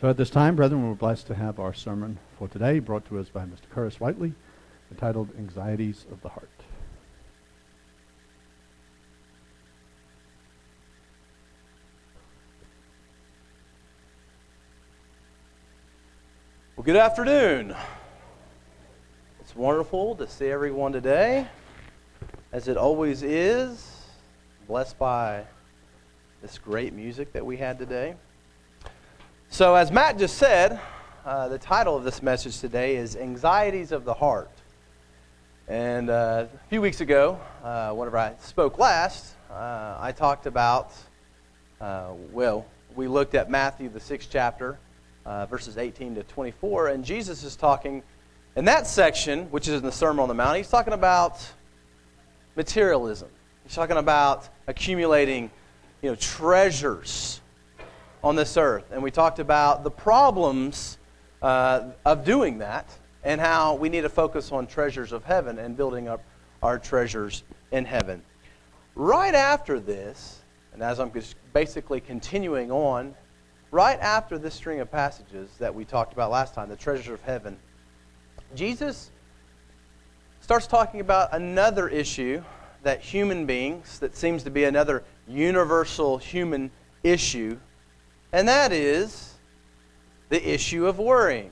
So at this time, brethren, we're blessed to have our sermon for today brought to us by Mr. Curtis Whiteley, entitled Anxieties of the Heart. Well, good afternoon. It's wonderful to see everyone today, as it always is. Blessed by this great music that we had today. So, as Matt just said, uh, the title of this message today is Anxieties of the Heart. And uh, a few weeks ago, uh, whenever I spoke last, uh, I talked about, uh, well, we looked at Matthew, the sixth chapter, uh, verses 18 to 24, and Jesus is talking in that section, which is in the Sermon on the Mount, he's talking about materialism. He's talking about accumulating, you know, treasures on this earth. And we talked about the problems uh, of doing that and how we need to focus on treasures of heaven and building up our treasures in heaven. Right after this, and as I'm basically continuing on, right after this string of passages that we talked about last time, the treasures of heaven, Jesus starts talking about another issue that human beings, that seems to be another universal human issue and that is the issue of worrying.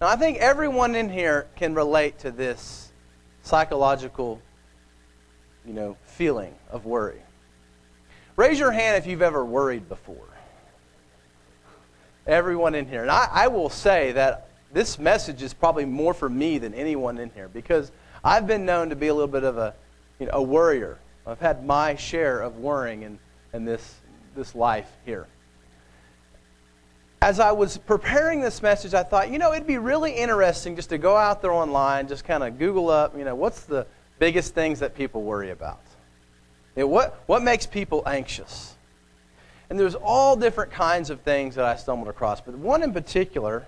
Now, I think everyone in here can relate to this psychological, you know, feeling of worry. Raise your hand if you've ever worried before. Everyone in here. And I, I will say that this message is probably more for me than anyone in here because I've been known to be a little bit of a, you know, a worrier. I've had my share of worrying in, in this this life here. As I was preparing this message, I thought, you know, it'd be really interesting just to go out there online, just kind of Google up, you know, what's the biggest things that people worry about? You know, what, what makes people anxious? And there's all different kinds of things that I stumbled across, but one in particular,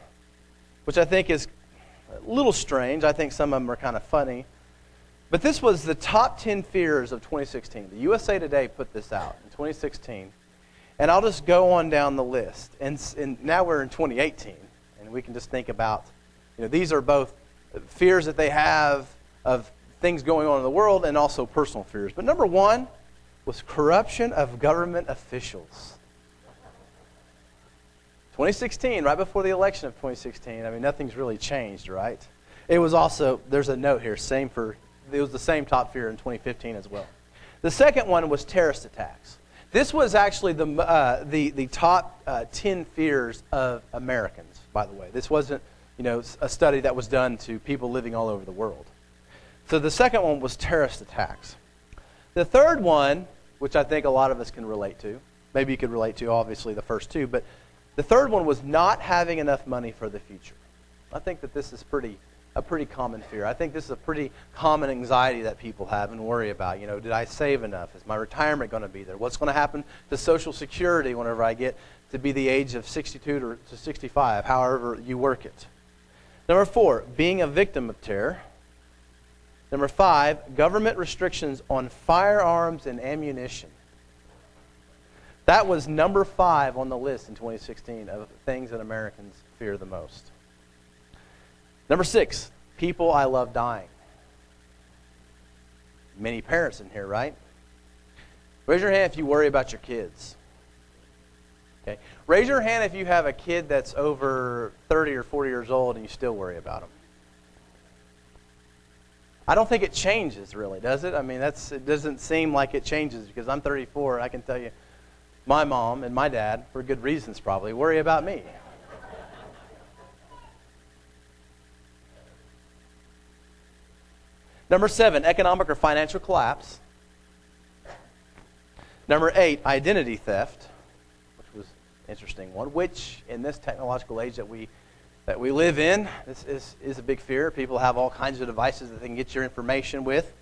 which I think is a little strange, I think some of them are kind of funny, but this was the top 10 fears of 2016. The USA Today put this out in 2016. And I'll just go on down the list. And, and now we're in 2018, and we can just think about, you know, these are both fears that they have of things going on in the world and also personal fears. But number one was corruption of government officials. 2016, right before the election of 2016, I mean, nothing's really changed, right? It was also, there's a note here, same for, it was the same top fear in 2015 as well. The second one was terrorist attacks. This was actually the, uh, the, the top uh, 10 fears of Americans, by the way. This wasn't you know, a study that was done to people living all over the world. So the second one was terrorist attacks. The third one, which I think a lot of us can relate to, maybe you could relate to, obviously, the first two, but the third one was not having enough money for the future. I think that this is pretty a pretty common fear. I think this is a pretty common anxiety that people have and worry about. You know, did I save enough? Is my retirement going to be there? What's going to happen to Social Security whenever I get to be the age of 62 to, to 65, however you work it? Number four, being a victim of terror. Number five, government restrictions on firearms and ammunition. That was number five on the list in 2016 of things that Americans fear the most. Number six, people I love dying. Many parents in here, right? Raise your hand if you worry about your kids. Okay. Raise your hand if you have a kid that's over 30 or 40 years old and you still worry about them. I don't think it changes really, does it? I mean, that's it doesn't seem like it changes because I'm 34. I can tell you, my mom and my dad, for good reasons probably, worry about me. Number seven, economic or financial collapse. Number eight, identity theft, which was an interesting one, which in this technological age that we that we live in, this is, is a big fear. People have all kinds of devices that they can get your information with.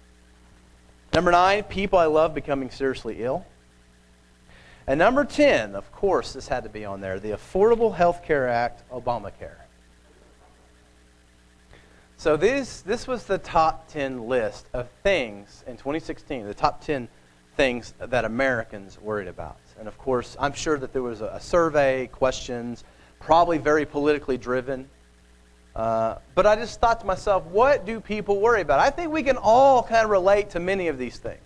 Number nine, people I love becoming seriously ill. And number 10, of course, this had to be on there the Affordable Health Care Act, Obamacare. So this, this was the top 10 list of things in 2016, the top 10 things that Americans worried about. And of course, I'm sure that there was a, a survey, questions, probably very politically driven. Uh, but I just thought to myself, what do people worry about? I think we can all kind of relate to many of these things.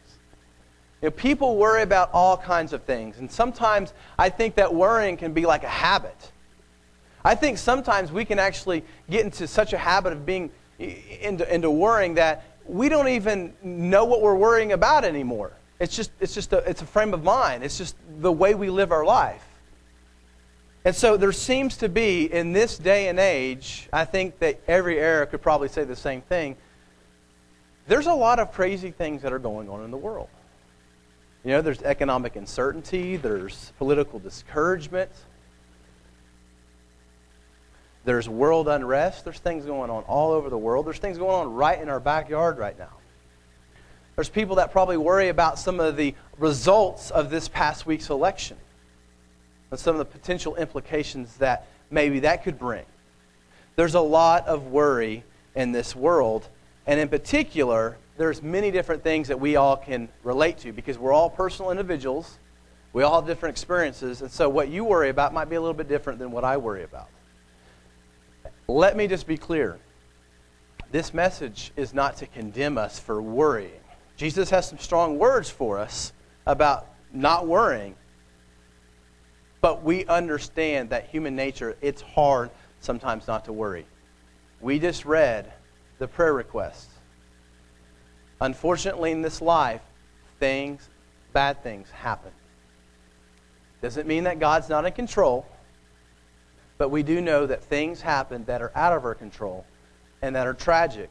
You know, people worry about all kinds of things. And sometimes I think that worrying can be like a habit. I think sometimes we can actually get into such a habit of being into, into worrying that we don't even know what we're worrying about anymore. It's just, it's just a, it's a frame of mind. It's just the way we live our life. And so there seems to be, in this day and age, I think that every era could probably say the same thing. There's a lot of crazy things that are going on in the world. You know, there's economic uncertainty, there's political discouragement, there's world unrest, there's things going on all over the world, there's things going on right in our backyard right now. There's people that probably worry about some of the results of this past week's election and some of the potential implications that maybe that could bring. There's a lot of worry in this world, and in particular, there's many different things that we all can relate to because we're all personal individuals. We all have different experiences, and so what you worry about might be a little bit different than what I worry about. Let me just be clear. This message is not to condemn us for worrying. Jesus has some strong words for us about not worrying. But we understand that human nature, it's hard sometimes not to worry. We just read the prayer requests. Unfortunately, in this life, things, bad things happen. Doesn't mean that God's not in control, but we do know that things happen that are out of our control and that are tragic.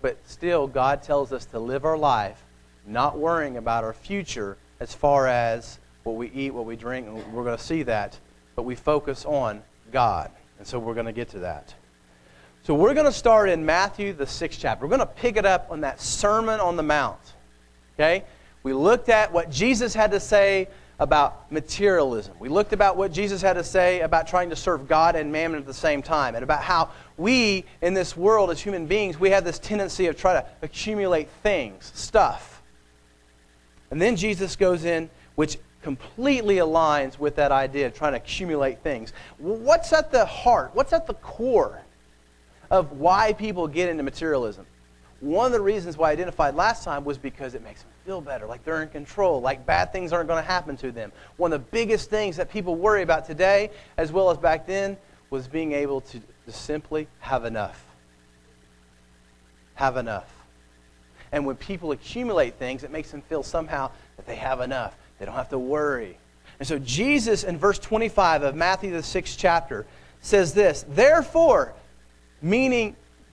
But still, God tells us to live our life not worrying about our future as far as what we eat, what we drink, and we're going to see that, but we focus on God. And so we're going to get to that. So we're going to start in Matthew, the sixth chapter. We're going to pick it up on that Sermon on the Mount. Okay? We looked at what Jesus had to say about materialism. We looked about what Jesus had to say about trying to serve God and mammon at the same time, and about how we in this world as human beings, we have this tendency of trying to accumulate things, stuff. And then Jesus goes in, which completely aligns with that idea of trying to accumulate things. What's at the heart? What's at the core of why people get into materialism? One of the reasons why I identified last time was because it makes them feel better, like they're in control, like bad things aren't going to happen to them. One of the biggest things that people worry about today, as well as back then, was being able to, to simply have enough. Have enough. And when people accumulate things, it makes them feel somehow that they have enough. They don't have to worry. And so Jesus, in verse 25 of Matthew, the sixth chapter, says this Therefore, meaning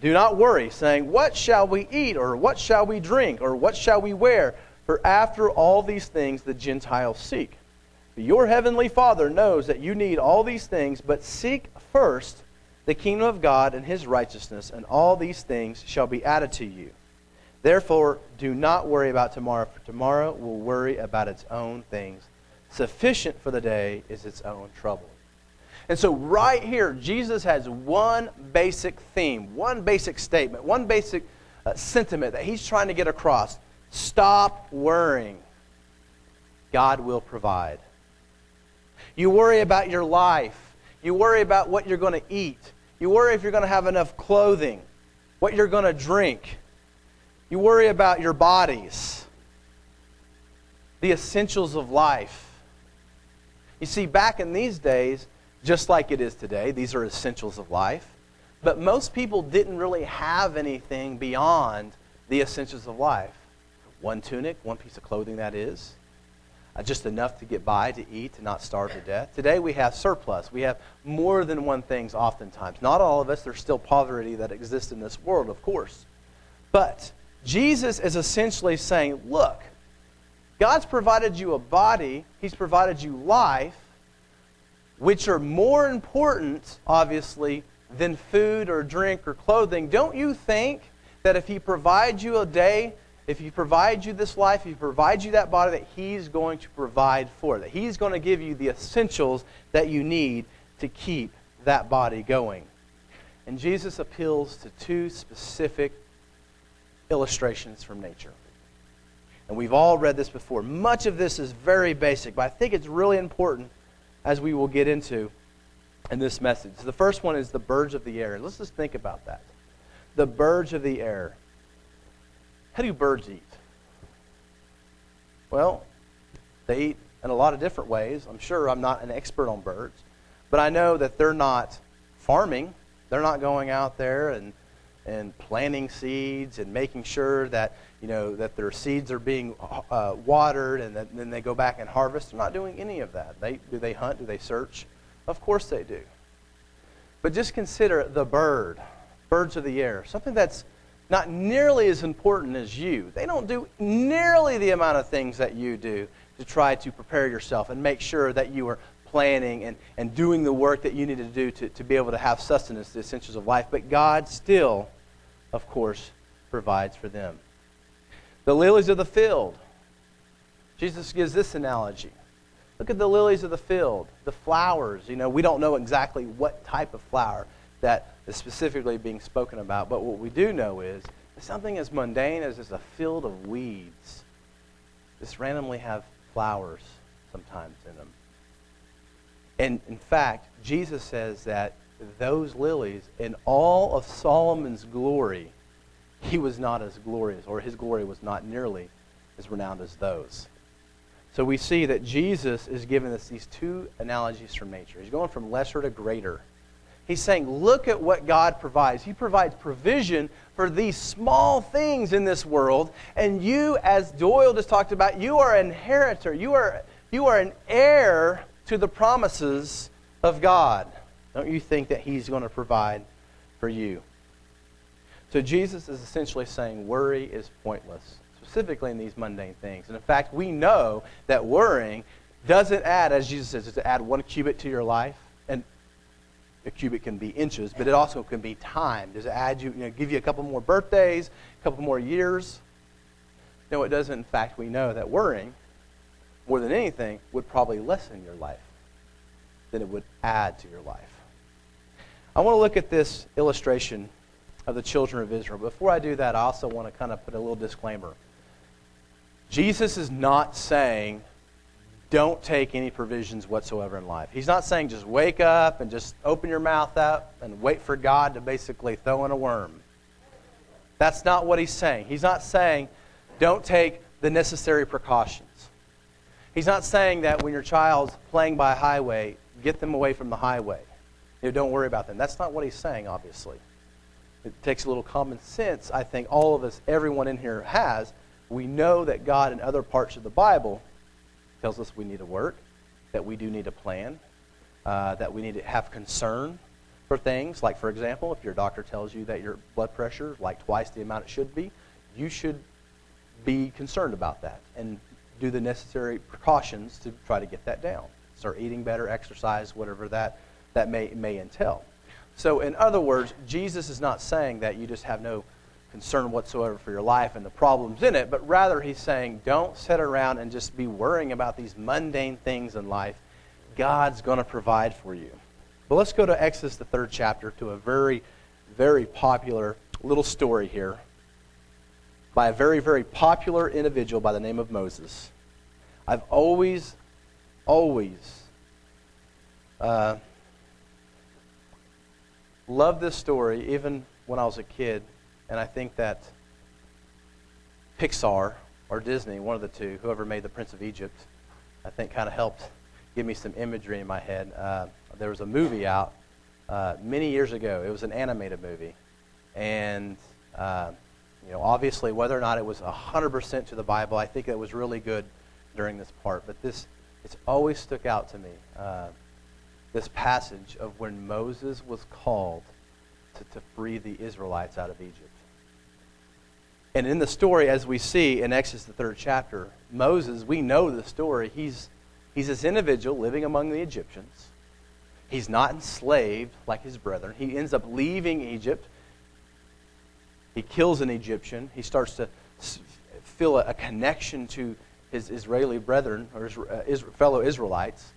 do not worry, saying, What shall we eat, or what shall we drink, or what shall we wear? For after all these things the Gentiles seek. But your heavenly Father knows that you need all these things, but seek first the kingdom of God and his righteousness, and all these things shall be added to you. Therefore, do not worry about tomorrow, for tomorrow will worry about its own things. Sufficient for the day is its own trouble. And so, right here, Jesus has one basic theme, one basic statement, one basic uh, sentiment that he's trying to get across. Stop worrying. God will provide. You worry about your life. You worry about what you're going to eat. You worry if you're going to have enough clothing, what you're going to drink. You worry about your bodies. the essentials of life. You see, back in these days, just like it is today, these are essentials of life. But most people didn't really have anything beyond the essentials of life. One tunic, one piece of clothing, that is. Uh, just enough to get by, to eat, to not starve to death. Today we have surplus. We have more than one things oftentimes. Not all of us. There's still poverty that exists in this world, of course. But Jesus is essentially saying, look, God's provided you a body, He's provided you life, which are more important, obviously, than food or drink or clothing. Don't you think that if He provides you a day, if He provides you this life, if He provides you that body, that He's going to provide for it? That He's going to give you the essentials that you need to keep that body going. And Jesus appeals to two specific illustrations from nature. And we've all read this before. Much of this is very basic, but I think it's really important as we will get into in this message. The first one is the birds of the air. Let's just think about that. The birds of the air. How do birds eat? Well, they eat in a lot of different ways. I'm sure I'm not an expert on birds, but I know that they're not farming. They're not going out there and, and planting seeds and making sure that you know, that their seeds are being uh, watered and that, then they go back and harvest. They're not doing any of that. They, do they hunt? Do they search? Of course they do. But just consider the bird, birds of the air, something that's not nearly as important as you. They don't do nearly the amount of things that you do to try to prepare yourself and make sure that you are planning and, and doing the work that you need to do to, to be able to have sustenance, the essentials of life. But God still, of course, provides for them. The lilies of the field. Jesus gives this analogy. Look at the lilies of the field, the flowers. You know, we don't know exactly what type of flower that is specifically being spoken about, but what we do know is something as mundane as just a field of weeds just randomly have flowers sometimes in them. And in fact, Jesus says that those lilies, in all of Solomon's glory, he was not as glorious, or his glory was not nearly as renowned as those. So we see that Jesus is giving us these two analogies from nature. He's going from lesser to greater. He's saying, look at what God provides. He provides provision for these small things in this world. And you, as Doyle just talked about, you are an inheritor. You are, you are an heir to the promises of God. Don't you think that He's going to provide for you? So Jesus is essentially saying worry is pointless, specifically in these mundane things. And in fact, we know that worrying doesn't add, as Jesus says, to add one cubit to your life. And a cubit can be inches, but it also can be time. Does it add you, you know, give you a couple more birthdays, a couple more years? No, it doesn't. In fact, we know that worrying, more than anything, would probably lessen your life than it would add to your life. I want to look at this illustration of the children of Israel. Before I do that, I also want to kind of put a little disclaimer. Jesus is not saying don't take any provisions whatsoever in life. He's not saying just wake up and just open your mouth up and wait for God to basically throw in a worm. That's not what he's saying. He's not saying don't take the necessary precautions. He's not saying that when your child's playing by a highway, get them away from the highway. You know, don't worry about them. That's not what he's saying, obviously. It takes a little common sense, I think all of us, everyone in here has. We know that God in other parts of the Bible tells us we need to work, that we do need to plan, uh, that we need to have concern for things. Like, for example, if your doctor tells you that your blood pressure is like twice the amount it should be, you should be concerned about that and do the necessary precautions to try to get that down. Start eating better, exercise, whatever that, that may, may entail. So, in other words, Jesus is not saying that you just have no concern whatsoever for your life and the problems in it, but rather he's saying don't sit around and just be worrying about these mundane things in life. God's going to provide for you. But let's go to Exodus, the third chapter, to a very, very popular little story here by a very, very popular individual by the name of Moses. I've always, always uh, loved this story even when I was a kid, and I think that Pixar or Disney, one of the two, whoever made The Prince of Egypt, I think kind of helped give me some imagery in my head. Uh, there was a movie out uh, many years ago. It was an animated movie. And, uh, you know, obviously, whether or not it was 100% to the Bible, I think it was really good during this part. But this, it's always stuck out to me. This passage of when Moses was called to, to free the Israelites out of Egypt. And in the story, as we see in Exodus, the third chapter, Moses, we know the story. He's, he's this individual living among the Egyptians. He's not enslaved like his brethren. He ends up leaving Egypt. He kills an Egyptian. He starts to feel a, a connection to his Israeli brethren or his, uh, fellow Israelites.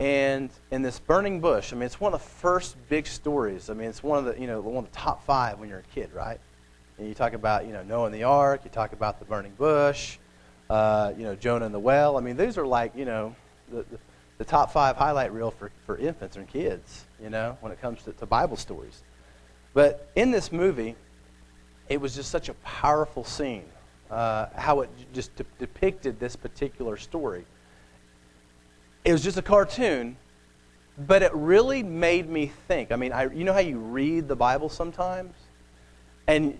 And in this burning bush, I mean, it's one of the first big stories. I mean, it's one of the, you know, one of the top five when you're a kid, right? And you talk about, you know, Noah the ark. You talk about the burning bush. Uh, you know, Jonah and the well. I mean, these are like, you know, the, the, the, top five highlight reel for, for infants and kids, you know, when it comes to, to Bible stories. But in this movie, it was just such a powerful scene, uh, how it just de- depicted this particular story. It was just a cartoon, but it really made me think. I mean, I, you know how you read the Bible sometimes? And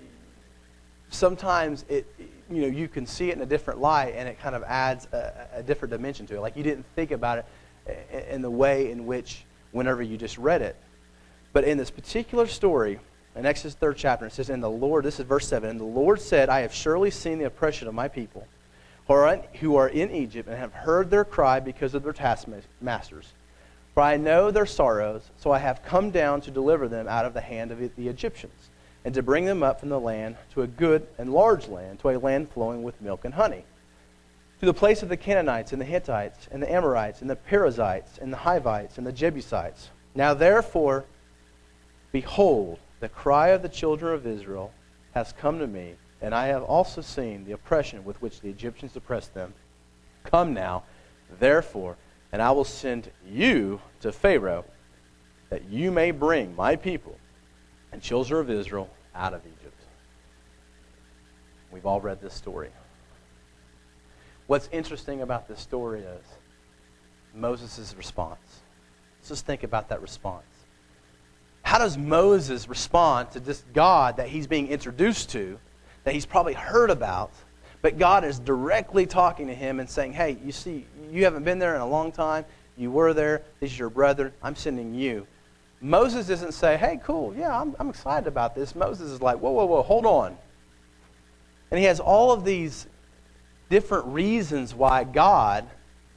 sometimes it, you know, you can see it in a different light and it kind of adds a, a different dimension to it. Like you didn't think about it in the way in which whenever you just read it. But in this particular story, in Exodus 3rd chapter, it says, And the Lord, this is verse 7, And the Lord said, I have surely seen the oppression of my people who are in, Egypt and have heard their cry because of their taskmasters. For I know their sorrows, so I have come down to deliver them out of the hand of the Egyptians and to bring them up from the land to a good and large land, to a land flowing with milk and honey, to the place of the Canaanites and the Hittites and the Amorites and the Perizzites and the Hivites and the Jebusites. Now therefore, behold, the cry of the children of Israel has come to me, and I have also seen the oppression with which the Egyptians oppressed them. Come now, therefore, and I will send you to Pharaoh, that you may bring my people and children of Israel out of Egypt. We've all read this story. What's interesting about this story is Moses' response. Let's just think about that response. How does Moses respond to this God that he's being introduced to, that he's probably heard about, but God is directly talking to him and saying, Hey, you see, you haven't been there in a long time. You were there. This is your brother. I'm sending you. Moses doesn't say, hey, cool, yeah, I'm, I'm excited about this. Moses is like, whoa, whoa, whoa, hold on. And he has all of these different reasons why God,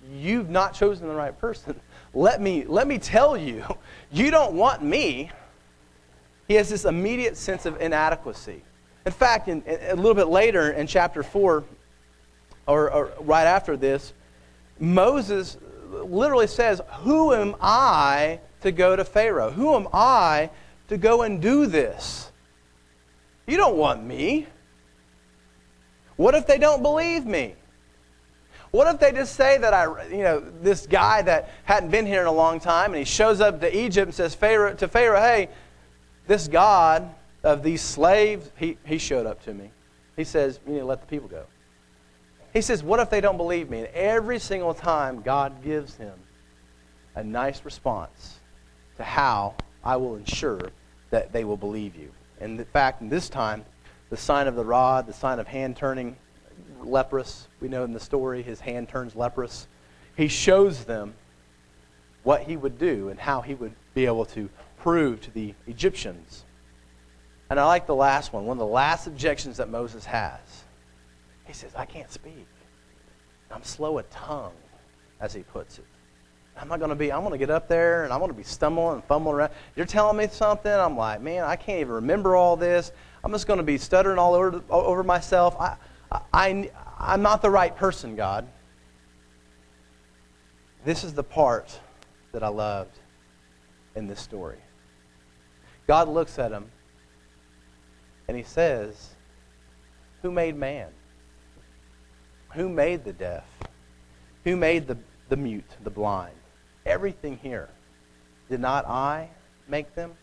you've not chosen the right person. Let me, let me tell you, you don't want me. He has this immediate sense of inadequacy. In fact, in, in, a little bit later in chapter 4, or, or right after this, Moses literally says, Who am I to go to Pharaoh? Who am I to go and do this? You don't want me. What if they don't believe me? What if they just say that I, you know, this guy that hadn't been here in a long time and he shows up to Egypt and says Pharaoh, to Pharaoh, hey, this God of these slaves, he, he showed up to me. He says, you need to let the people go. He says, what if they don't believe me? And every single time, God gives him a nice response to how I will ensure that they will believe you. And in fact, in this time, the sign of the rod, the sign of hand turning leprous, we know in the story his hand turns leprous. He shows them what he would do and how he would be able to prove to the Egyptians. And I like the last one, one of the last objections that Moses has. He says, I can't speak. I'm slow of tongue, as he puts it. I'm not going to be, I'm going to get up there and I'm going to be stumbling and fumbling around. You're telling me something, I'm like, man, I can't even remember all this. I'm just going to be stuttering all over, over myself. I, I, I'm not the right person, God. This is the part that I loved in this story. God looks at him and he says, Who made man? Who made the deaf? Who made the, the mute, the blind? everything here. Did not I make them?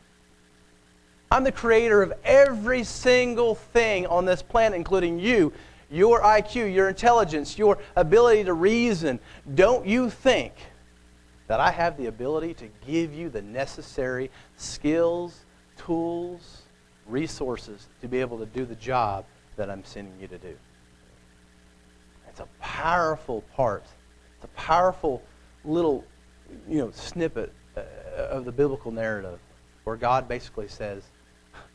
I'm the creator of every single thing on this planet, including you. your IQ, your intelligence, your ability to reason. Don't you think that I have the ability to give you the necessary skills, tools, resources to be able to do the job that I'm sending you to do? It's a powerful part. It's a powerful little, you know, snippet uh, of the biblical narrative where God basically says,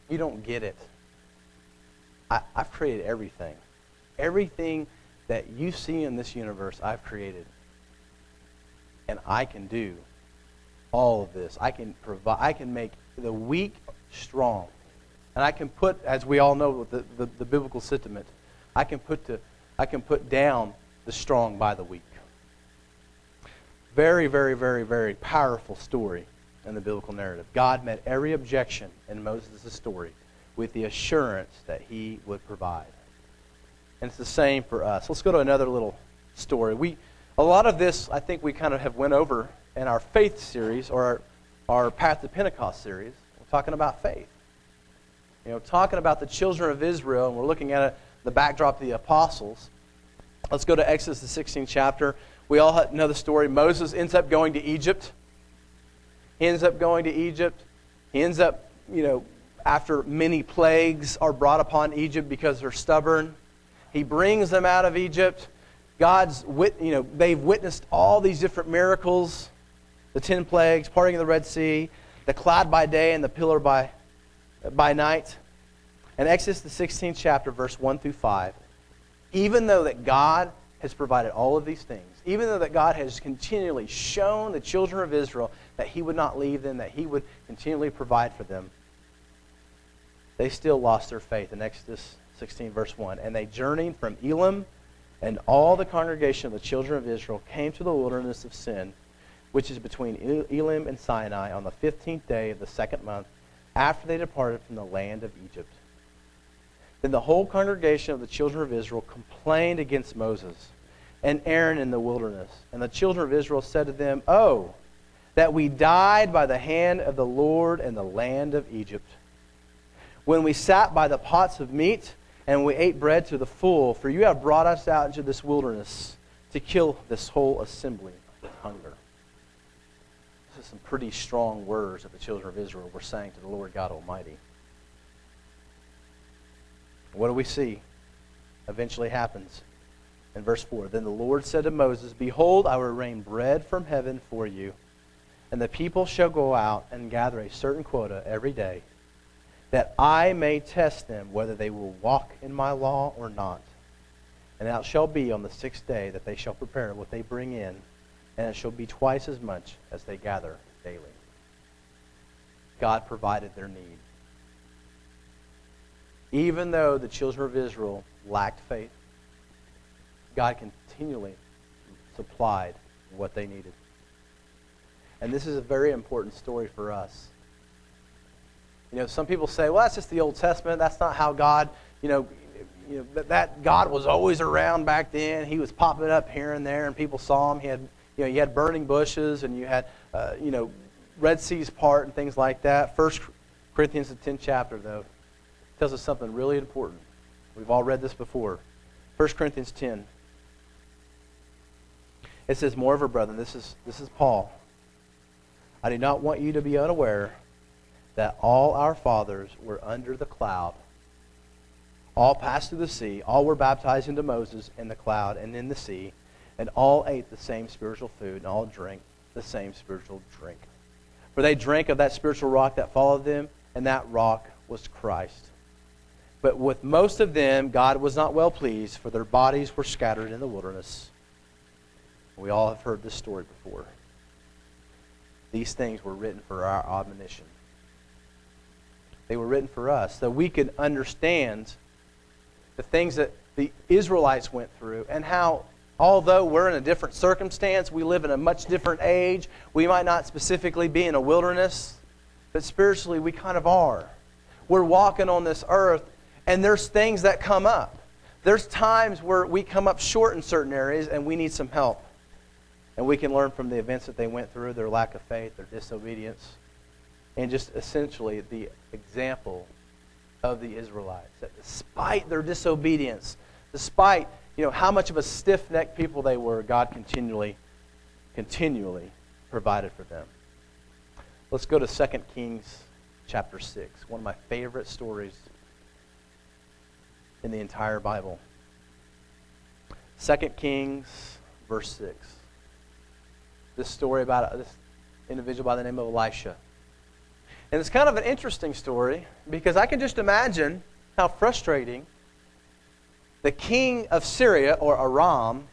"You don't get it. I, I've created everything. Everything that you see in this universe, I've created, and I can do all of this. I can provide. I can make the weak strong, and I can put, as we all know, the, the, the biblical sentiment. I can put to, I can put down the strong by the weak. Very, very, very, very powerful story in the biblical narrative. God met every objection in Moses' story with the assurance that he would provide. And it's the same for us. Let's go to another little story. We, a lot of this, I think we kind of have went over in our faith series or our, our Path to Pentecost series. We're talking about faith. You know, talking about the children of Israel, and we're looking at it, the backdrop of the apostles. Let's go to Exodus, the 16th chapter. We all know the story. Moses ends up going to Egypt. He ends up going to Egypt. He ends up, you know, after many plagues are brought upon Egypt because they're stubborn. He brings them out of Egypt. God's, wit, you know, they've witnessed all these different miracles the ten plagues, parting of the Red Sea, the cloud by day and the pillar by, by night. And Exodus, the 16th chapter, verse 1 through 5, even though that God has provided all of these things, even though that God has continually shown the children of Israel that He would not leave them, that He would continually provide for them, they still lost their faith in Exodus 16, verse 1. And they journeyed from Elim, and all the congregation of the children of Israel came to the wilderness of Sin, which is between Elim and Sinai, on the 15th day of the second month, after they departed from the land of Egypt. Then the whole congregation of the children of Israel complained against Moses and Aaron in the wilderness. And the children of Israel said to them, Oh, that we died by the hand of the Lord in the land of Egypt when we sat by the pots of meat and we ate bread to the full, for you have brought us out into this wilderness to kill this whole assembly with hunger. Some pretty strong words that the children of Israel were saying to the Lord God Almighty. What do we see? Eventually happens. In verse 4 Then the Lord said to Moses, Behold, I will rain bread from heaven for you, and the people shall go out and gather a certain quota every day that I may test them whether they will walk in my law or not. And it shall be on the sixth day that they shall prepare what they bring in, and it shall be twice as much as they gather daily. God provided their need. Even though the children of Israel lacked faith, God continually supplied what they needed. And this is a very important story for us. You know, some people say, well, that's just the Old Testament. That's not how God, you know, you know that, that God was always around back then. He was popping up here and there, and people saw him. He had, you know, you had burning bushes, and you had, uh, you know, Red Seas part and things like that. First Corinthians, the 10th chapter, though, tells us something really important. We've all read this before. 1 Corinthians 10. It says, Moreover, brethren, this is, this is Paul. I do not want you to be unaware that all our fathers were under the cloud. All passed through the sea. All were baptized into Moses in the cloud and in the sea. And all ate the same spiritual food, and all drank the same spiritual drink. For they drank of that spiritual rock that followed them, and that rock was Christ. But with most of them, God was not well pleased, for their bodies were scattered in the wilderness. We all have heard this story before. These things were written for our admonition they were written for us so we could understand the things that the Israelites went through and how, although we're in a different circumstance, we live in a much different age, we might not specifically be in a wilderness, but spiritually we kind of are. We're walking on this earth, and there's things that come up. There's times where we come up short in certain areas and we need some help. And we can learn from the events that they went through, their lack of faith, their disobedience and just essentially the example of the Israelites. That despite their disobedience, Despite you know, how much of a stiff necked people they were, God continually, continually provided for them. Let's go to 2 Kings chapter 6, one of my favorite stories in the entire Bible. 2 Kings, verse 6. This story about this individual by the name of Elisha. And it's kind of an interesting story because I can just imagine how frustrating the king of Syria, or Aram,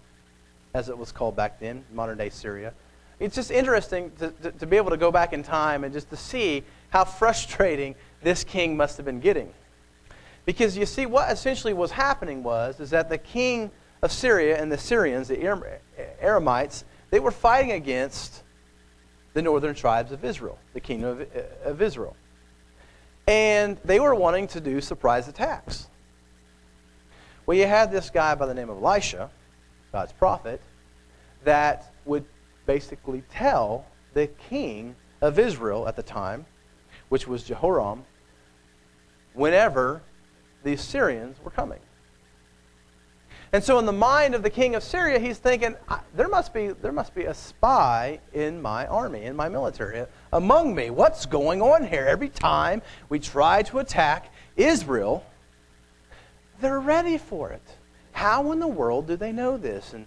as it was called back then, modern day Syria. It's just interesting to, to, to, be able to go back in time and just to see how frustrating this king must have been getting. Because you see, what essentially was happening was is that the king of Syria and the Syrians, the Aramites, they were fighting against the northern tribes of Israel, the kingdom of, of Israel. And they were wanting to do surprise attacks. Well, you had this guy by the name of Elisha, God's prophet, that would basically tell the king of Israel at the time, which was Jehoram, whenever the Assyrians were coming. And so, in the mind of the king of Syria, he's thinking, there must be, there must be a spy in my army, in my military, among me. What's going on here? Every time we try to attack Israel, they're ready for it. How in the world do they know this? In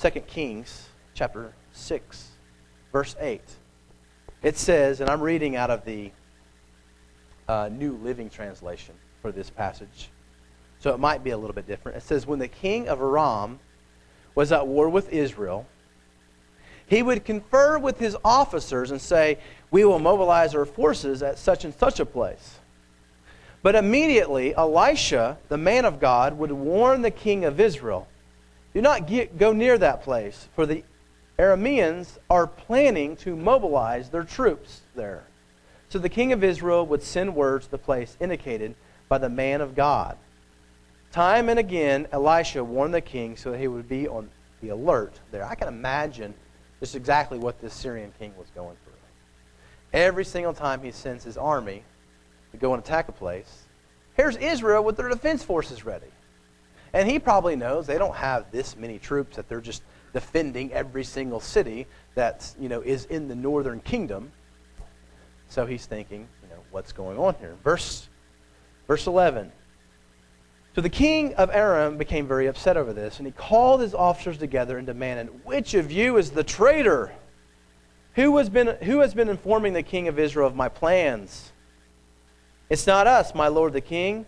2 Kings chapter 6, verse 8, it says, and I'm reading out of the uh, New Living Translation for this passage, so it might be a little bit different. It says, When the king of Aram was at war with Israel, he would confer with his officers and say, We will mobilize our forces at such and such a place. But immediately, Elisha, the man of God, would warn the king of Israel Do not get, go near that place, for the Arameans are planning to mobilize their troops there. So the king of Israel would send word to the place indicated by the man of God. Time and again, Elisha warned the king so that he would be on the alert there. I can imagine just exactly what this Syrian king was going through. Every single time he sends his army to go and attack a place. Here's Israel with their defense forces ready. And he probably knows they don't have this many troops that they're just defending every single city that you know is in the northern kingdom. So he's thinking, you know, what's going on here? Verse verse 11. So the king of Aram became very upset over this, and he called his officers together and demanded, Which of you is the traitor? Who has been, who has been informing the king of Israel of my plans? It's not us, my lord the king.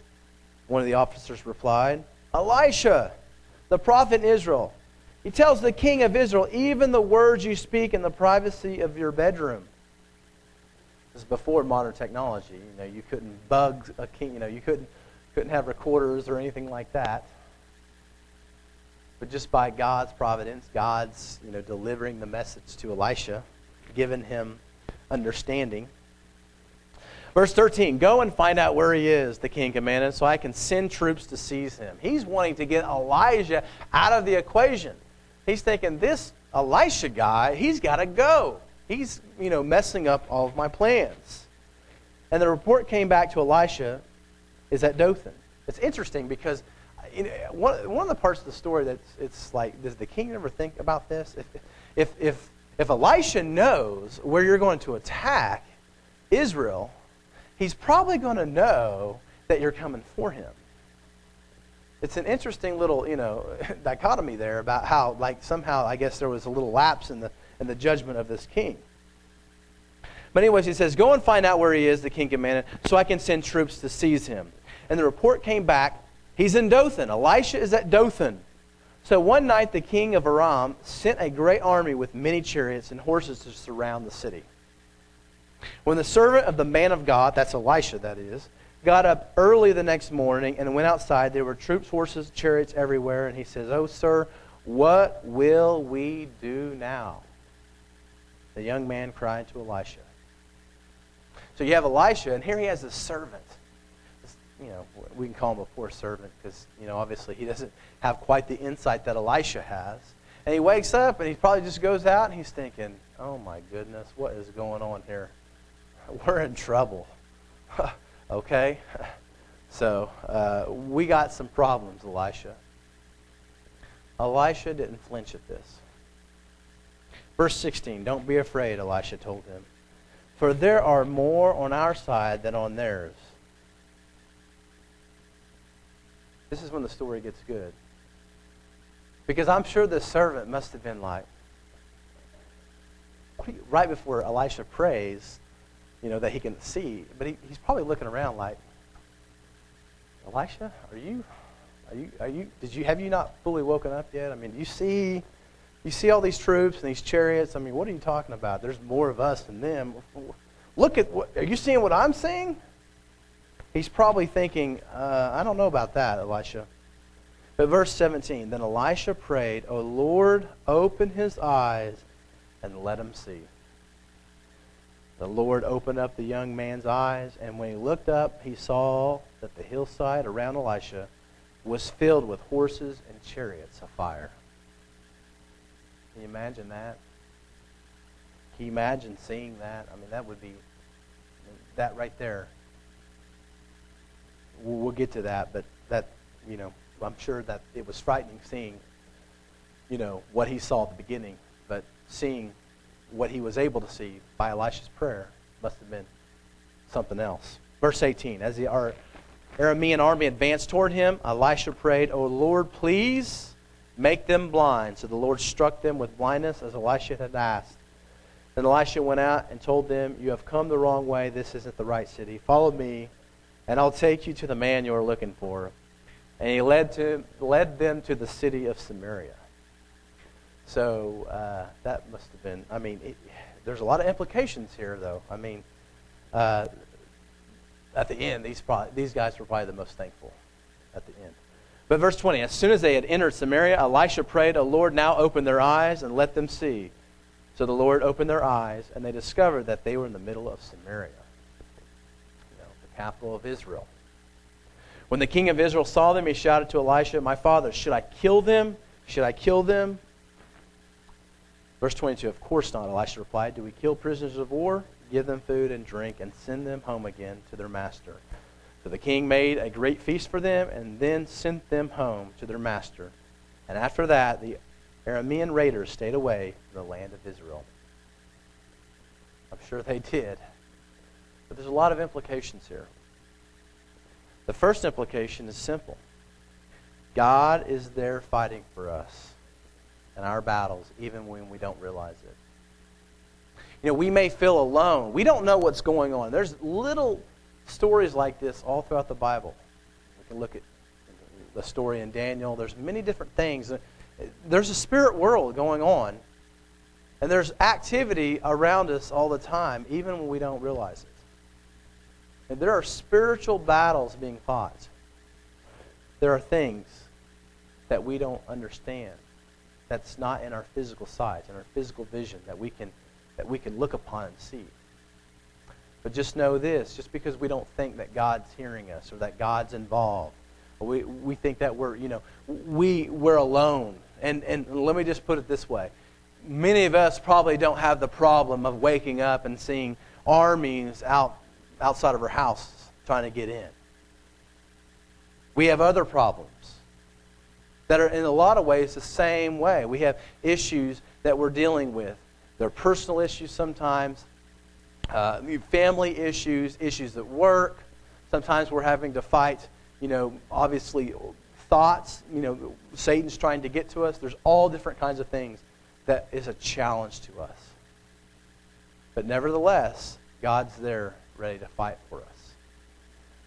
One of the officers replied. Elisha, the prophet in Israel. He tells the king of Israel, even the words you speak in the privacy of your bedroom. This is before modern technology. You know, you couldn't bug a king. You know, you couldn't couldn't have recorders or anything like that. But just by God's providence, God's you know delivering the message to Elisha, giving him understanding. Verse 13 Go and find out where he is, the king commanded, so I can send troops to seize him. He's wanting to get Elijah out of the equation. He's thinking, This Elisha guy, he's got to go. He's, you know, messing up all of my plans. And the report came back to Elisha is at Dothan. It's interesting because one, one of the parts of the story that's it's like, does the king ever think about this? If, if, if, if Elisha knows where you're going to attack Israel, he's probably going to know that you're coming for him. It's an interesting little, you know, dichotomy there about how, like, somehow I guess there was a little lapse in the in the judgment of this king. But anyways, he says, "Go and find out where he is," the king commanded, "so I can send troops to seize him." And the report came back. He's in Dothan. Elisha is at Dothan. So one night, the king of Aram sent a great army with many chariots and horses to surround the city. When the servant of the man of God, that's Elisha, that is, got up early the next morning and went outside, there were troops, horses, chariots everywhere. And he says, Oh, sir, what will we do now? The young man cried to Elisha. So you have Elisha, and here he has a servant. You know, we can call him a poor servant because, you know, obviously he doesn't have quite the insight that Elisha has. And he wakes up and he probably just goes out and he's thinking, oh my goodness, what is going on here? we're in trouble. okay? So uh, we got some problems, Elisha. Elisha didn't flinch at this. Verse 16 Don't be afraid, Elisha told him, for there are more on our side than on theirs. This is when the story gets good. Because I'm sure the servant must have been like, right before Elisha prays, you know, that he can see, but he, he's probably looking around like, Elisha, are you, are you, are you, did you, have you not fully woken up yet? I mean, you see, you see all these troops and these chariots. I mean, what are you talking about? There's more of us than them. Look at what, are you seeing what I'm seeing? He's probably thinking, uh, I don't know about that, Elisha. But verse 17, then Elisha prayed, O Lord, open his eyes and let him see. The Lord opened up the young man's eyes, and when he looked up, he saw that the hillside around Elisha was filled with horses and chariots of fire. Can you imagine that? Can you imagine seeing that? I mean, that would be, that right there. We'll get to that, but that, you know, I'm sure that it was frightening seeing, you know, what he saw at the beginning, but seeing what he was able to see by Elisha's prayer must have been something else. Verse 18 As the Aramean army advanced toward him, Elisha prayed, O Lord, please make them blind. So the Lord struck them with blindness as Elisha had asked. Then Elisha went out and told them, You have come the wrong way. This isn't the right city. Follow me, and I'll take you to the man you are looking for. And he led, to, led them to the city of Samaria. So uh, that must have been, I mean, it, there's a lot of implications here, though. I mean, uh, at the end, these, probably, these guys were probably the most thankful at the end. But verse 20 As soon as they had entered Samaria, Elisha prayed, O Lord, now open their eyes and let them see. So the Lord opened their eyes, and they discovered that they were in the middle of Samaria, you know, the capital of Israel. When the king of Israel saw them, he shouted to Elisha, My father, should I kill them? Should I kill them? Verse 22 Of course not, Elisha replied. Do we kill prisoners of war? Give them food and drink, and send them home again to their master. So the king made a great feast for them, and then sent them home to their master. And after that, the Aramean raiders stayed away from the land of Israel. I'm sure they did. But there's a lot of implications here. The first implication is simple God is there fighting for us in our battles, even when we don't realize it. You know, we may feel alone. We don't know what's going on. There's little stories like this all throughout the Bible. We can look at the story in Daniel. There's many different things. There's a spirit world going on, and there's activity around us all the time, even when we don't realize it. And there are spiritual battles being fought. There are things that we don't understand that's not in our physical sight, in our physical vision that we can that we can look upon and see. But just know this, just because we don't think that God's hearing us or that God's involved, we, we think that we're, you know, we, we're alone. And, and let me just put it this way. Many of us probably don't have the problem of waking up and seeing armies out outside of our house trying to get in. We have other problems that are in a lot of ways the same way. We have issues that we're dealing with. They're personal issues sometimes, uh, family issues, issues at work. Sometimes we're having to fight, you know, obviously thoughts. You know, Satan's trying to get to us. There's all different kinds of things that is a challenge to us. But nevertheless, God's there ready to fight for us.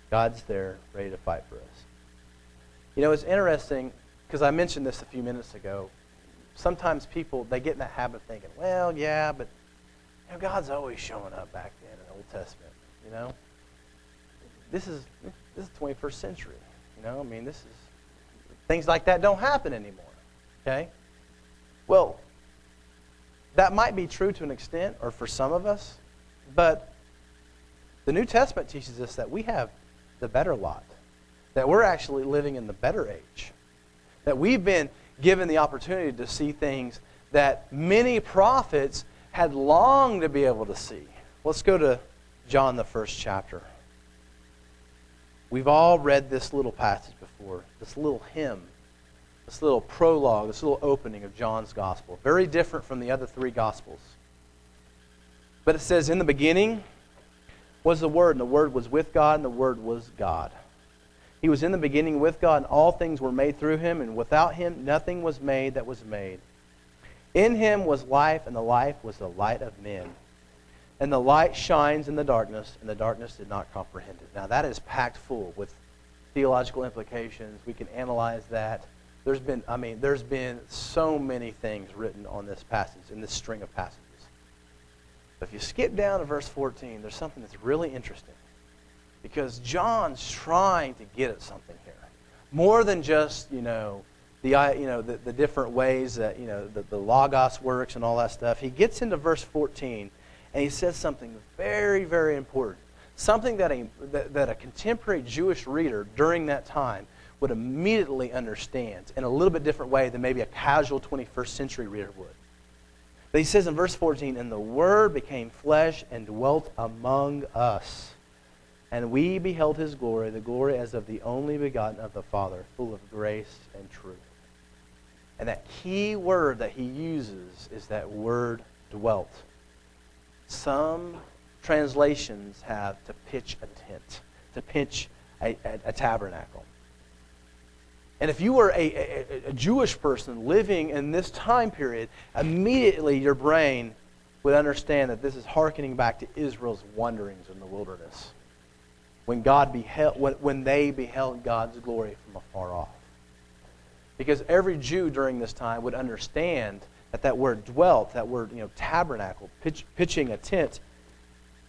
God's there ready to fight for us. You know, it's interesting because I mentioned this a few minutes ago. Sometimes people they get in that habit of thinking, well, yeah, but you know, God's always showing up back then in the Old Testament. You know, this is this is 21st century. You know, I mean, this is things like that don't happen anymore. Okay, well, that might be true to an extent, or for some of us, but the New Testament teaches us that we have the better lot, that we're actually living in the better age, that we've been given the opportunity to see things that many prophets had longed to be able to see. Let's go to John, the first chapter. We've all read this little passage before, this little hymn, this little prologue, this little opening of John's gospel. Very different from the other three gospels. But it says, In the beginning was the Word, and the Word was with God, and the Word was God. He was in the beginning with God, and all things were made through him, and without him nothing was made that was made. In him was life, and the life was the light of men. And the light shines in the darkness, and the darkness did not comprehend it. Now, that is packed full with theological implications. We can analyze that. There's been, I mean, there's been so many things written on this passage, in this string of passages. But if you skip down to verse 14, there's something that's really interesting. Because John's trying to get at something here. More than just, you know, the, you know, the, the different ways that, you know, the, the Logos works and all that stuff. He gets into verse 14 and he says something very, very important. Something that a, that, that a contemporary Jewish reader during that time would immediately understand in a little bit different way than maybe a casual 21st century reader would. But he says in verse 14, And the Word became flesh and dwelt among us. And we beheld his glory, the glory as of the only begotten of the Father, full of grace and truth. And that key word that he uses is that word dwelt. Some translations have to pitch a tent, to pitch a, a, a tabernacle. And if you were a, a, Jewish person living in this time period, immediately your brain would understand that this is hearkening back to Israel's wanderings in the wilderness. When, God beheld, when, when they beheld God's glory from afar off. Because every Jew during this time would understand that that word dwelt, that word you know, tabernacle, pitch, pitching a tent,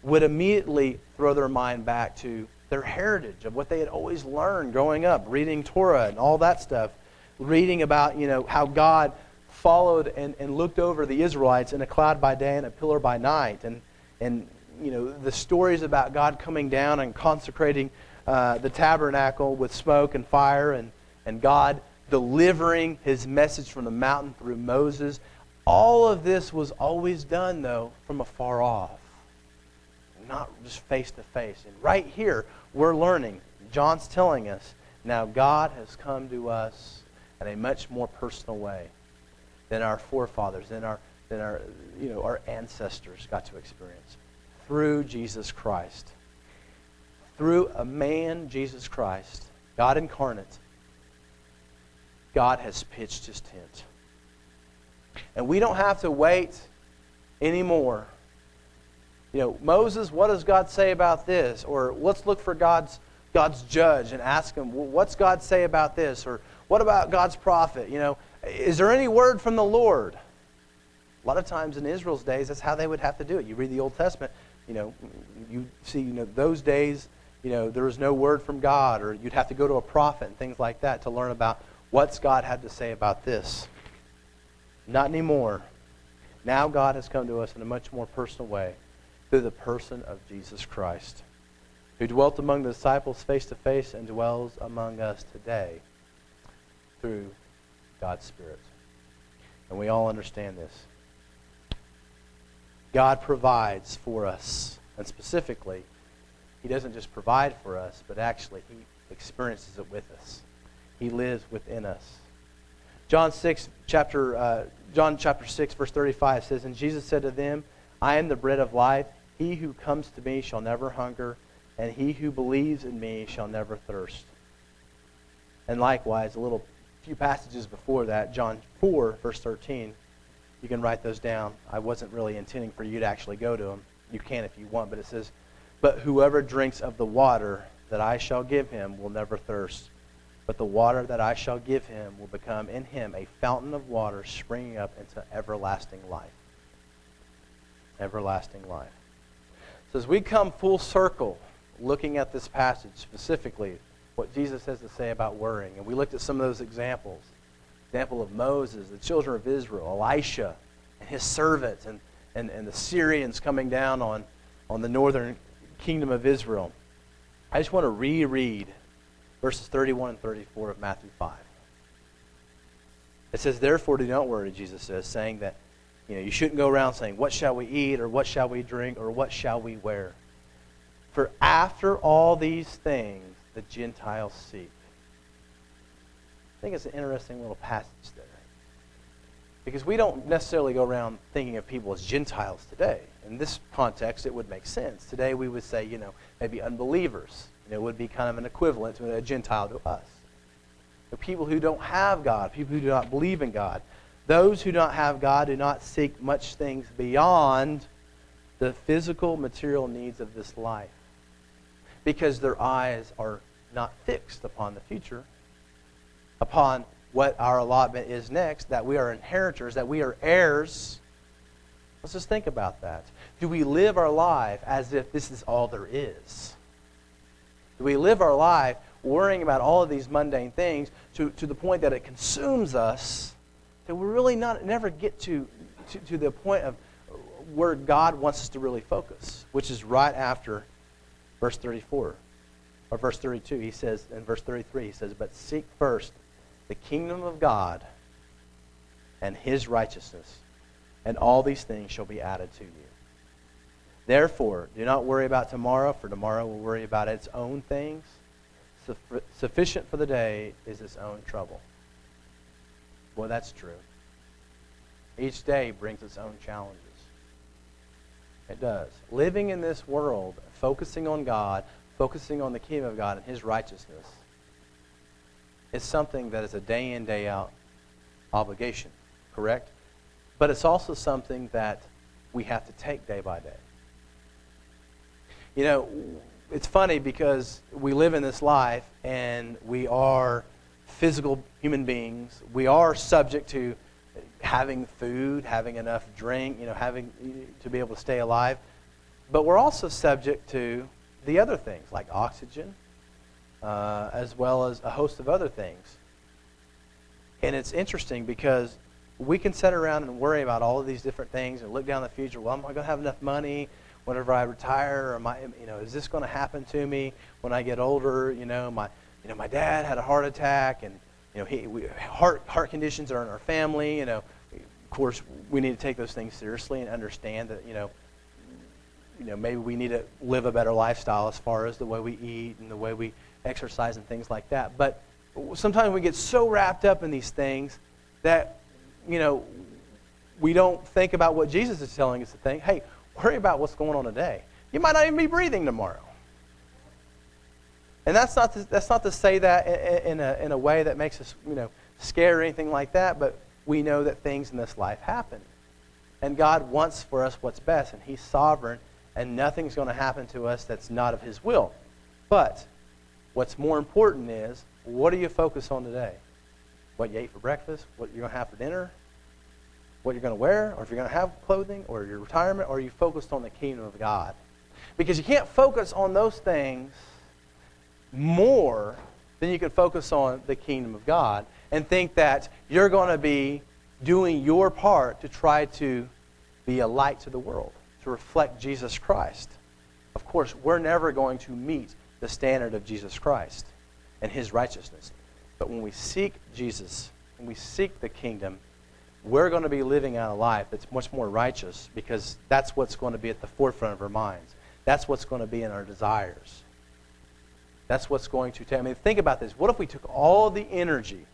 would immediately throw their mind back to their heritage of what they had always learned growing up, reading Torah and all that stuff, reading about you know how God followed and, and looked over the Israelites in a cloud by day and a pillar by night, and and you know the stories about God coming down and consecrating uh, the tabernacle with smoke and fire, and and God delivering His message from the mountain through Moses. All of this was always done though from afar off not just face to face. And right here, we're learning. John's telling us now God has come to us in a much more personal way than our forefathers, than our, than our, you know, our ancestors got to experience through Jesus Christ. Through a man, Jesus Christ, God incarnate, God has pitched his tent. And we don't have to wait anymore you know, Moses, what does God say about this? Or let's look for God's God's judge and ask him, well, what's God say about this? Or what about God's prophet? You know, is there any word from the Lord? A lot of times in Israel's days, that's how they would have to do it. You read the Old Testament, you know, you see, you know, those days, you know, there was no word from God, or you'd have to go to a prophet and things like that to learn about what's God had to say about this. Not anymore. Now God has come to us in a much more personal way through the person of Jesus Christ, who dwelt among the disciples face to face and dwells among us today through God's Spirit. And we all understand this. God provides for us, and specifically, He doesn't just provide for us, but actually He experiences it with us. He lives within us. John 6, chapter, uh, John chapter 6, verse 35 says, And Jesus said to them, I am the bread of life. He who comes to me shall never hunger, and he who believes in me shall never thirst. And likewise, a little few passages before that, John 4, verse 13, you can write those down. I wasn't really intending for you to actually go to them. You can if you want, but it says, But whoever drinks of the water that I shall give him will never thirst. But the water that I shall give him will become in him a fountain of water springing up into everlasting life. Everlasting life. So as we come full circle, looking at this passage specifically, what Jesus has to say about worrying, and we looked at some of those examples. Example of Moses, the children of Israel, Elisha, and his servants, and, and, and the Syrians coming down on, on the northern kingdom of Israel. I just want to reread verses 31 and 34 of Matthew 5. It says, Therefore, do not worry, Jesus says, saying that you know, you shouldn't go around saying, What shall we eat, or what shall we drink, or what shall we wear? For after all these things the Gentiles seek. I think it's an interesting little passage there. Because we don't necessarily go around thinking of people as Gentiles today. In this context, it would make sense. Today, we would say, you know, maybe unbelievers. Know, it would be kind of an equivalent to a Gentile to us. The people who don't have God, people who do not believe in God. Those who do not have God do not seek much things beyond the physical, material needs of this life because their eyes are not fixed upon the future, upon what our allotment is next, that we are inheritors, that we are heirs. Let's just think about that. Do we live our life as if this is all there is? Do we live our life worrying about all of these mundane things to, to the point that it consumes us, that we really not never get to, to, to the point of where God wants us to really focus, which is right after verse 34 or verse 32. He says, in verse 33, he says, But seek first the kingdom of God and his righteousness, and all these things shall be added to you. Therefore, do not worry about tomorrow, for tomorrow will worry about its own things. Sufficient for the day is its own trouble. Well, that's true. Each day brings its own challenges. It does. Living in this world, focusing on God, focusing on the kingdom of God and His righteousness, is something that is a day in, day out obligation, correct? But it's also something that we have to take day by day. You know, it's funny because we live in this life and we are physical human beings. We are subject to having food, having enough drink, you know, having to be able to stay alive. But we're also subject to the other things like oxygen, uh, as well as a host of other things. And it's interesting because we can sit around and worry about all of these different things and look down the future. Well, am I going to have enough money whenever I retire? Or am I, you know, is this going to happen to me when I get older? You know, my, you know, my dad had a heart attack, and you know, he, we, heart heart conditions are in our family. You know, of course, we need to take those things seriously and understand that, you know, you know, maybe we need to live a better lifestyle as far as the way we eat and the way we exercise and things like that. But sometimes we get so wrapped up in these things that, you know, we don't think about what Jesus is telling us to think. Hey, worry about what's going on today. You might not even be breathing tomorrow. And that's not to, that's not to say that in, a, in a way that makes us, you know, scared or anything like that, but we know that things in this life happen. And God wants for us what's best, and He's sovereign, and nothing's going to happen to us that's not of His will. But what's more important is what do you focus on today? What you ate for breakfast, what you're going to have for dinner, what you're going to wear, or if you're going to have clothing, or your retirement, or are you focused on the kingdom of God? Because you can't focus on those things more than you can focus on the kingdom of God and think that you're going to be doing your part to try to be a light to the world, to reflect Jesus Christ. Of course, we're never going to meet the standard of Jesus Christ and his righteousness. But when we seek Jesus, when we seek the kingdom, we're going to be living out a life that's much more righteous because that's what's going to be at the forefront of our minds. That's what's going to be in our desires. That's what's going to take. I mean, think about this. What if we took all the energy,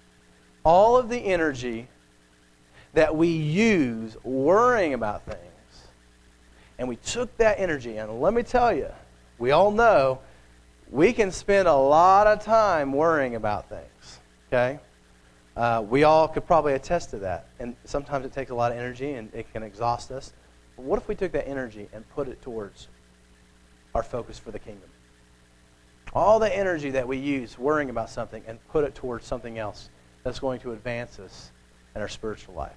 all of the energy that we use worrying about things, and we took that energy, and let me tell you, we all know we can spend a lot of time worrying about things, okay? Uh, we all could probably attest to that. And sometimes it takes a lot of energy and it can exhaust us. But what if we took that energy and put it towards our focus for the kingdom? All the energy that we use worrying about something and put it towards something else that's going to advance us in our spiritual life.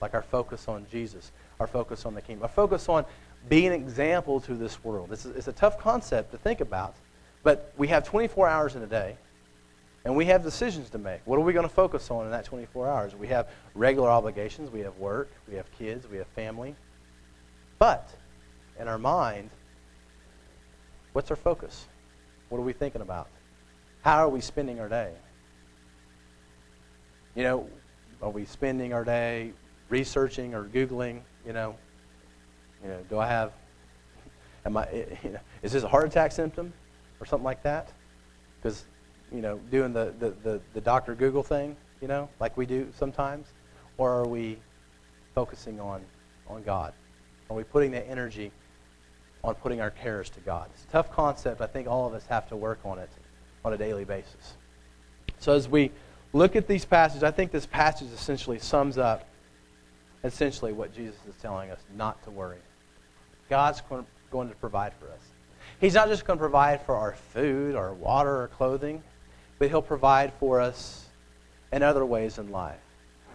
Like our focus on Jesus, our focus on the kingdom, our focus on being an example to this world. It's a, it's a tough concept to think about, but we have 24 hours in a day, and we have decisions to make. What are we going to focus on in that 24 hours? We have regular obligations, we have work, we have kids, we have family. But in our mind, what's our focus? What are we thinking about? How are we spending our day? You know, are we spending our day researching or googling? You know, you know, do I have? Am I? You know, is this a heart attack symptom or something like that? because you know doing the, the, the, the Dr. Google thing, you know, like we do sometimes, or are we focusing on on God? Are we putting that energy on putting our cares to God? It's a tough concept. I think all of us have to work on it on a daily basis. So as we look at these passages, I think this passage essentially sums up essentially what Jesus is telling us not to worry. God's going to provide for us. He's not just going to provide for our food, our water, or clothing, but He'll provide for us in other ways in life.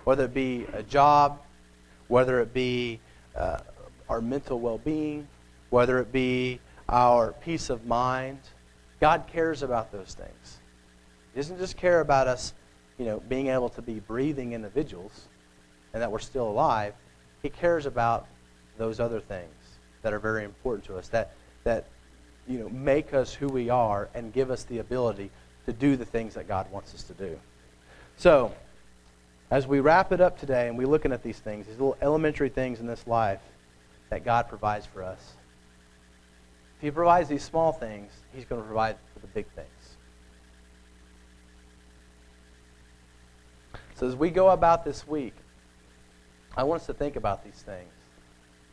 Whether it be a job, whether it be uh, our mental well being, whether it be our peace of mind. God cares about those things. He doesn't just care about us, you know, being able to be breathing individuals and that we're still alive. He cares about those other things that are very important to us, that, that you know, make us who we are and give us the ability to do the things that God wants us to do. So, as we wrap it up today and we're looking at these things, these little elementary things in this life that God provides for us, if He provides these small things, He's going to provide for the big things. So, as we go about this week, I want us to think about these things.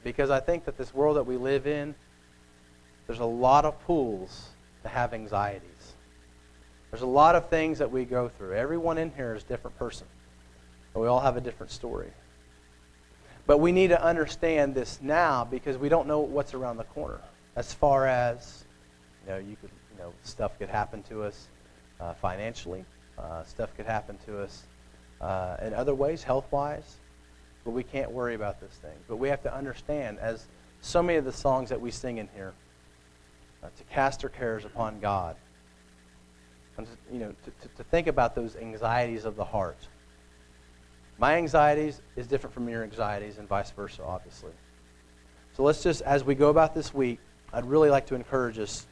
Because I think that this world that we live in, there's a lot of pools to have anxieties. There's a lot of things that we go through. Everyone in here is a different person. And we all have a different story. But we need to understand this now because we don't know what's around the corner. As far as, you know, you could, you know, stuff could happen to us uh, financially. Uh, stuff could happen to us uh, in other ways, health-wise. But we can't worry about this thing. But we have to understand, as so many of the songs that we sing in here, uh, to cast our cares upon God. And to, you know, to, to, to think about those anxieties of the heart. My anxieties is different from your anxieties and vice versa, obviously. So let's just, as we go about this week, I'd really like to encourage us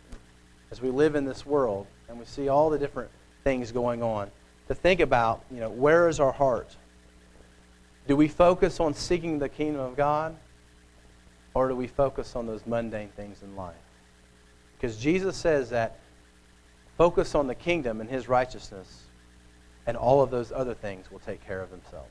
as we live in this world and we see all the different things going on to think about, you know, where is our heart? Do we focus on seeking the kingdom of God? Or do we focus on those mundane things in life? Because Jesus says that focus on the kingdom and his righteousness, and all of those other things will take care of themselves.